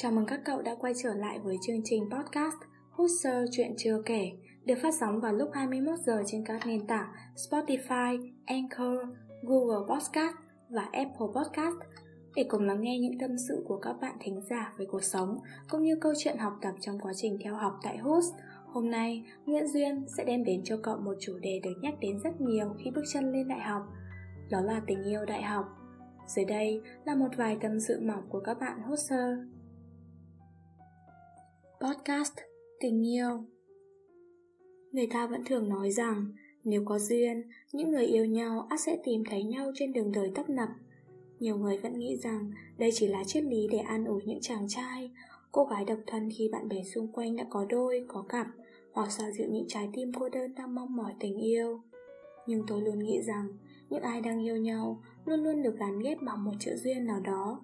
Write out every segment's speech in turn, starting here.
Chào mừng các cậu đã quay trở lại với chương trình podcast Hút sơ chuyện chưa kể được phát sóng vào lúc 21 giờ trên các nền tảng Spotify, Anchor, Google Podcast và Apple Podcast để cùng lắng nghe những tâm sự của các bạn thính giả về cuộc sống cũng như câu chuyện học tập trong quá trình theo học tại Host. Hôm nay, Nguyễn Duyên sẽ đem đến cho cậu một chủ đề được nhắc đến rất nhiều khi bước chân lên đại học, đó là tình yêu đại học. Dưới đây là một vài tâm sự mỏng của các bạn hoster. Podcast Tình yêu Người ta vẫn thường nói rằng nếu có duyên, những người yêu nhau ắt sẽ tìm thấy nhau trên đường đời tấp nập. Nhiều người vẫn nghĩ rằng đây chỉ là triết lý để an ủi những chàng trai, cô gái độc thân khi bạn bè xung quanh đã có đôi, có cặp, hoặc xoa dịu những trái tim cô đơn đang mong mỏi tình yêu. Nhưng tôi luôn nghĩ rằng những ai đang yêu nhau luôn luôn được gắn ghép bằng một chữ duyên nào đó.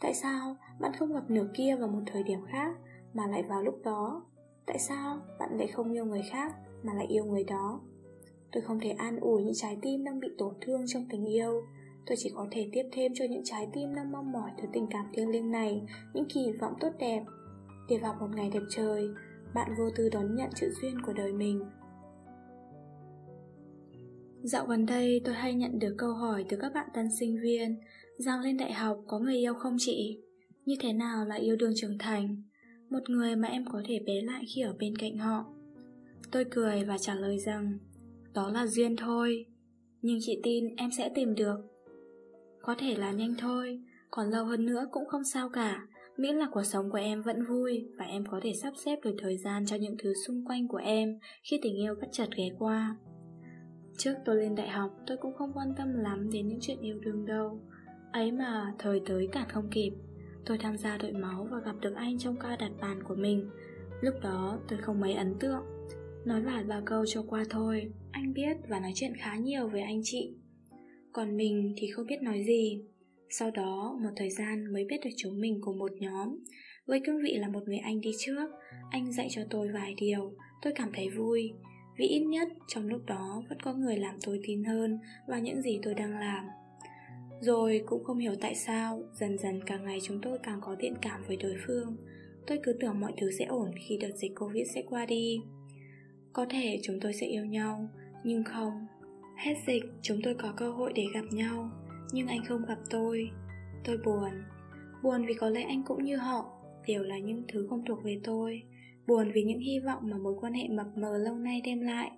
Tại sao bạn không gặp nửa kia vào một thời điểm khác mà lại vào lúc đó? Tại sao bạn lại không yêu người khác mà lại yêu người đó? Tôi không thể an ủi những trái tim đang bị tổn thương trong tình yêu Tôi chỉ có thể tiếp thêm cho những trái tim đang mong mỏi thứ tình cảm thiêng liêng này những kỳ vọng tốt đẹp Để vào một ngày đẹp trời, bạn vô tư đón nhận chữ duyên của đời mình Dạo gần đây tôi hay nhận được câu hỏi từ các bạn tân sinh viên rằng lên đại học có người yêu không chị? Như thế nào là yêu đương trưởng thành? Một người mà em có thể bé lại khi ở bên cạnh họ. Tôi cười và trả lời rằng đó là duyên thôi, nhưng chị tin em sẽ tìm được. Có thể là nhanh thôi, còn lâu hơn nữa cũng không sao cả, miễn là cuộc sống của em vẫn vui và em có thể sắp xếp được thời gian cho những thứ xung quanh của em khi tình yêu bất chợt ghé qua. Trước tôi lên đại học tôi cũng không quan tâm lắm đến những chuyện yêu đương đâu Ấy mà thời tới cả không kịp Tôi tham gia đội máu và gặp được anh trong ca đặt bàn của mình. Lúc đó, tôi không mấy ấn tượng. Nói vài ba câu cho qua thôi. Anh biết và nói chuyện khá nhiều với anh chị. Còn mình thì không biết nói gì. Sau đó, một thời gian mới biết được chúng mình cùng một nhóm. Với cương vị là một người anh đi trước, Anh dạy cho tôi vài điều. Tôi cảm thấy vui. Vì ít nhất trong lúc đó vẫn có người làm tôi tin hơn vào những gì tôi đang làm rồi cũng không hiểu tại sao Dần dần càng ngày chúng tôi càng có thiện cảm với đối phương. Tôi cứ tưởng mọi thứ sẽ ổn khi đợt dịch Covid sẽ qua đi. Có thể chúng tôi sẽ yêu nhau Nhưng không. Hết dịch chúng tôi có cơ hội để gặp nhau Nhưng anh không gặp tôi. Tôi buồn. Buồn vì có lẽ anh cũng như họ Đều là những thứ không thuộc về tôi. Buồn vì những hy vọng mà mối quan hệ mập mờ lâu nay đem lại.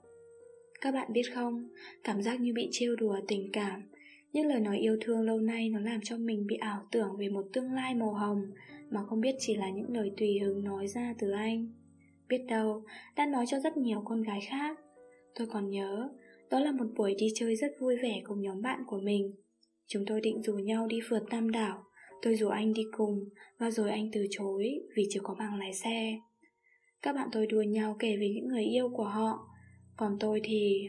Các bạn biết không, cảm giác như bị trêu đùa tình cảm, những lời nói yêu thương lâu nay nó làm cho mình bị ảo tưởng về một tương lai màu hồng mà không biết chỉ là những lời tùy hứng nói ra từ anh. Biết đâu, đã nói cho rất nhiều con gái khác. Tôi còn nhớ, đó là một buổi đi chơi rất vui vẻ cùng nhóm bạn của mình. Chúng tôi định rủ nhau đi phượt Tam Đảo, tôi rủ anh đi cùng và rồi anh từ chối vì chưa có bằng lái xe. Các bạn tôi đùa nhau kể về những người yêu của họ Còn tôi thì...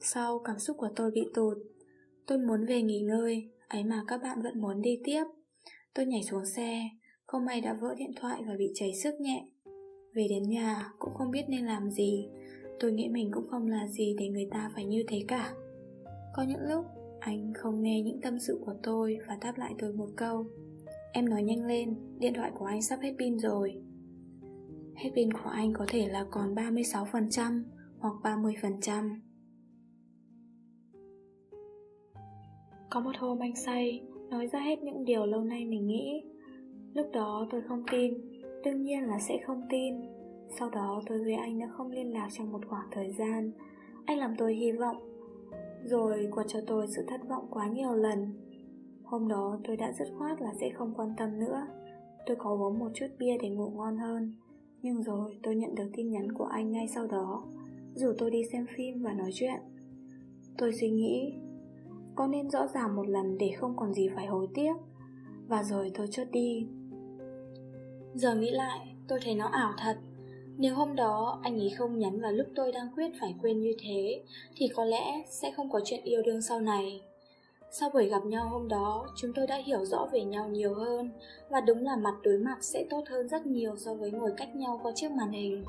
Sau cảm xúc của tôi bị tụt Tôi muốn về nghỉ ngơi Ấy mà các bạn vẫn muốn đi tiếp. Tôi nhảy xuống xe Không may đã vỡ điện thoại và bị chảy sức nhẹ. Về đến nhà cũng không biết nên làm gì. Tôi nghĩ mình cũng không là gì để người ta phải như thế cả. Có những lúc anh không nghe những tâm sự của tôi và đáp lại tôi một câu. Em nói nhanh lên, điện thoại của anh sắp hết pin rồi. Hết pin của anh có thể là còn 36% hoặc 30%. Có một hôm anh say, nói ra hết những điều lâu nay mình nghĩ. Lúc đó tôi không tin, đương nhiên là sẽ không tin. Sau đó tôi với anh đã không liên lạc trong một khoảng thời gian. Anh làm tôi hy vọng, rồi quật cho tôi sự thất vọng quá nhiều lần. Hôm đó tôi đã dứt khoát là sẽ không quan tâm nữa. Tôi có uống một chút bia để ngủ ngon hơn nhưng rồi tôi nhận được tin nhắn của anh ngay sau đó Rủ tôi đi xem phim và nói chuyện Tôi suy nghĩ có nên rõ ràng một lần để không còn gì phải hối tiếc. Và rồi tôi chốt đi. Giờ nghĩ lại tôi thấy nó ảo thật. Nếu hôm đó anh ấy không nhắn vào lúc tôi đang quyết phải quên như thế Thì có lẽ sẽ không có chuyện yêu đương sau này. Sau buổi gặp nhau hôm đó, chúng tôi đã hiểu rõ về nhau nhiều hơn và đúng là mặt đối mặt sẽ tốt hơn rất nhiều so với ngồi cách nhau qua chiếc màn hình.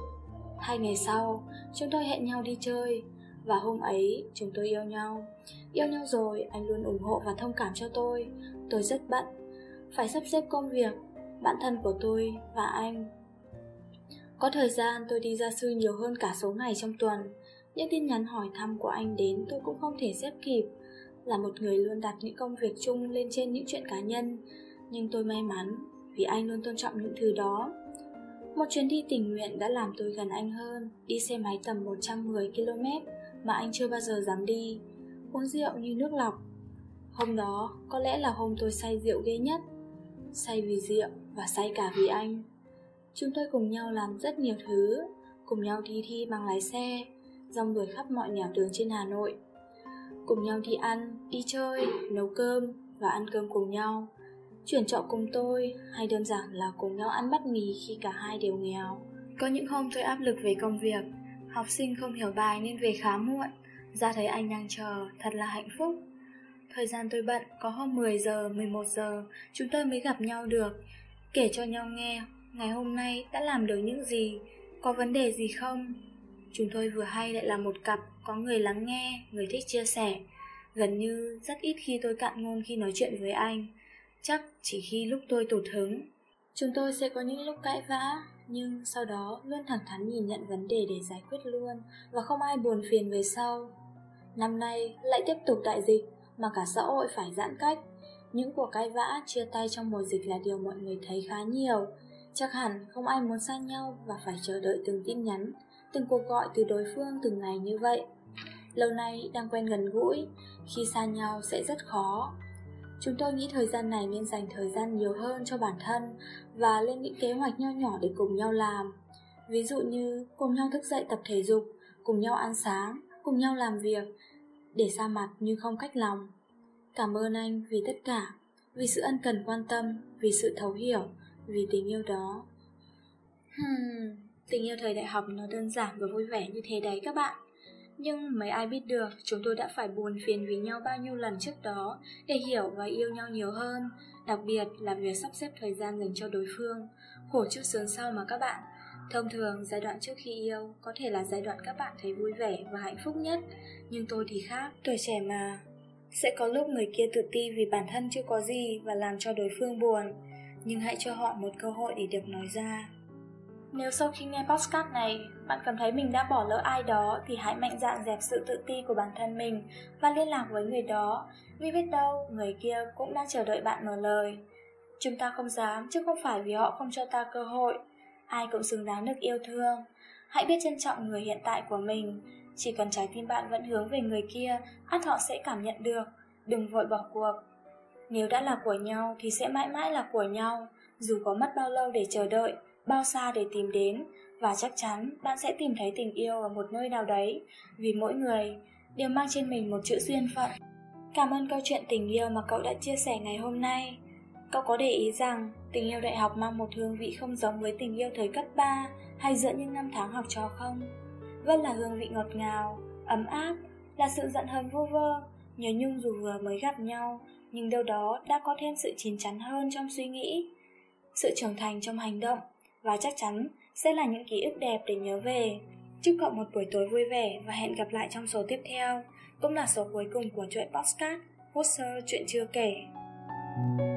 Hai ngày sau, chúng tôi hẹn nhau đi chơi và hôm ấy chúng tôi yêu nhau. Yêu nhau rồi, anh luôn ủng hộ và thông cảm cho tôi. Tôi rất bận, phải sắp xếp công việc, bạn thân của tôi và anh. Có thời gian tôi đi gia sư nhiều hơn cả số ngày trong tuần. Những tin nhắn hỏi thăm của anh đến tôi cũng không thể xếp kịp. Là một người luôn đặt những công việc chung lên trên những chuyện cá nhân, nhưng tôi may mắn vì anh luôn tôn trọng những thứ đó. Một chuyến đi tình nguyện đã làm tôi gần anh hơn, đi xe máy tầm 110 km mà anh chưa bao giờ dám đi, uống rượu như nước lọc. Hôm đó có lẽ là hôm tôi say rượu ghê nhất, say vì rượu và say cả vì anh. Chúng tôi cùng nhau làm rất nhiều thứ, cùng nhau đi thi bằng lái xe, rong đuổi khắp mọi nẻo đường trên Hà Nội. Cùng nhau đi ăn, đi chơi, nấu cơm và ăn cơm cùng nhau chuyển trọ cùng tôi hay đơn giản là cùng nhau ăn bát mì khi cả hai đều nghèo. Có những hôm tôi áp lực về công việc, học sinh không hiểu bài nên về khá muộn, ra thấy anh đang chờ, thật là hạnh phúc. Thời gian tôi bận, có hôm 10 giờ, 11 giờ, chúng tôi mới gặp nhau được, kể cho nhau nghe ngày hôm nay đã làm được những gì, có vấn đề gì không. Chúng tôi vừa hay lại là một cặp có người lắng nghe, người thích chia sẻ. Gần như rất ít khi tôi cạn ngôn khi nói chuyện với anh. Chắc chỉ khi lúc tôi tụt hứng Chúng tôi sẽ có những lúc cãi vã, Nhưng sau đó luôn thẳng thắn nhìn nhận vấn đề để giải quyết luôn, Và không ai buồn phiền về sau. Năm nay lại tiếp tục đại dịch, Mà cả xã hội phải giãn cách. Những cuộc cãi vã chia tay trong mùa dịch là điều mọi người thấy khá nhiều. Chắc hẳn không ai muốn xa nhau Và phải chờ đợi từng tin nhắn, Từng cuộc gọi từ đối phương từng ngày như vậy. Lâu nay đang quen gần gũi, Khi xa nhau sẽ rất khó. Chúng tôi nghĩ thời gian này nên dành thời gian nhiều hơn cho bản thân và lên những kế hoạch nho nhỏ để cùng nhau làm. Ví dụ như cùng nhau thức dậy tập thể dục, cùng nhau ăn sáng, cùng nhau làm việc, để xa mặt nhưng không cách lòng. Cảm ơn anh vì tất cả, vì sự ân cần quan tâm, vì sự thấu hiểu, vì tình yêu đó. Hmm, tình yêu thời đại học nó đơn giản và vui vẻ như thế đấy các bạn. Nhưng mấy ai biết được chúng tôi đã phải buồn phiền vì nhau bao nhiêu lần trước đó để hiểu và yêu nhau nhiều hơn, đặc biệt là việc sắp xếp thời gian dành cho đối phương. Khổ chút sướng sau mà các bạn. Thông thường, giai đoạn trước khi yêu có thể là giai đoạn các bạn thấy vui vẻ và hạnh phúc nhất, nhưng tôi thì khác, tuổi trẻ mà. Sẽ có lúc người kia tự ti vì bản thân chưa có gì và làm cho đối phương buồn, nhưng hãy cho họ một cơ hội để được nói ra. Nếu sau khi nghe podcast này, bạn cảm thấy mình đã bỏ lỡ ai đó thì hãy mạnh dạn dẹp sự tự ti của bản thân mình và liên lạc với người đó, vì biết đâu người kia cũng đang chờ đợi bạn mở lời. Chúng ta không dám chứ không phải vì họ không cho ta cơ hội. Ai cũng xứng đáng được yêu thương. Hãy biết trân trọng người hiện tại của mình. Chỉ cần trái tim bạn vẫn hướng về người kia, ắt họ sẽ cảm nhận được. Đừng vội bỏ cuộc. Nếu đã là của nhau thì sẽ mãi mãi là của nhau, dù có mất bao lâu để chờ đợi bao xa để tìm đến và chắc chắn bạn sẽ tìm thấy tình yêu ở một nơi nào đấy vì mỗi người đều mang trên mình một chữ duyên phận. Cảm ơn câu chuyện tình yêu mà cậu đã chia sẻ ngày hôm nay. Cậu có để ý rằng tình yêu đại học mang một hương vị không giống với tình yêu thời cấp 3 hay giữa những năm tháng học trò không? Vẫn là hương vị ngọt ngào, ấm áp, là sự giận hờn vô vơ, nhớ nhung dù vừa mới gặp nhau, nhưng đâu đó đã có thêm sự chín chắn hơn trong suy nghĩ, sự trưởng thành trong hành động và chắc chắn sẽ là những ký ức đẹp để nhớ về. Chúc cậu một buổi tối vui vẻ và hẹn gặp lại trong số tiếp theo, cũng là số cuối cùng của chuỗi podcast Poster Chuyện Chưa Kể. thank you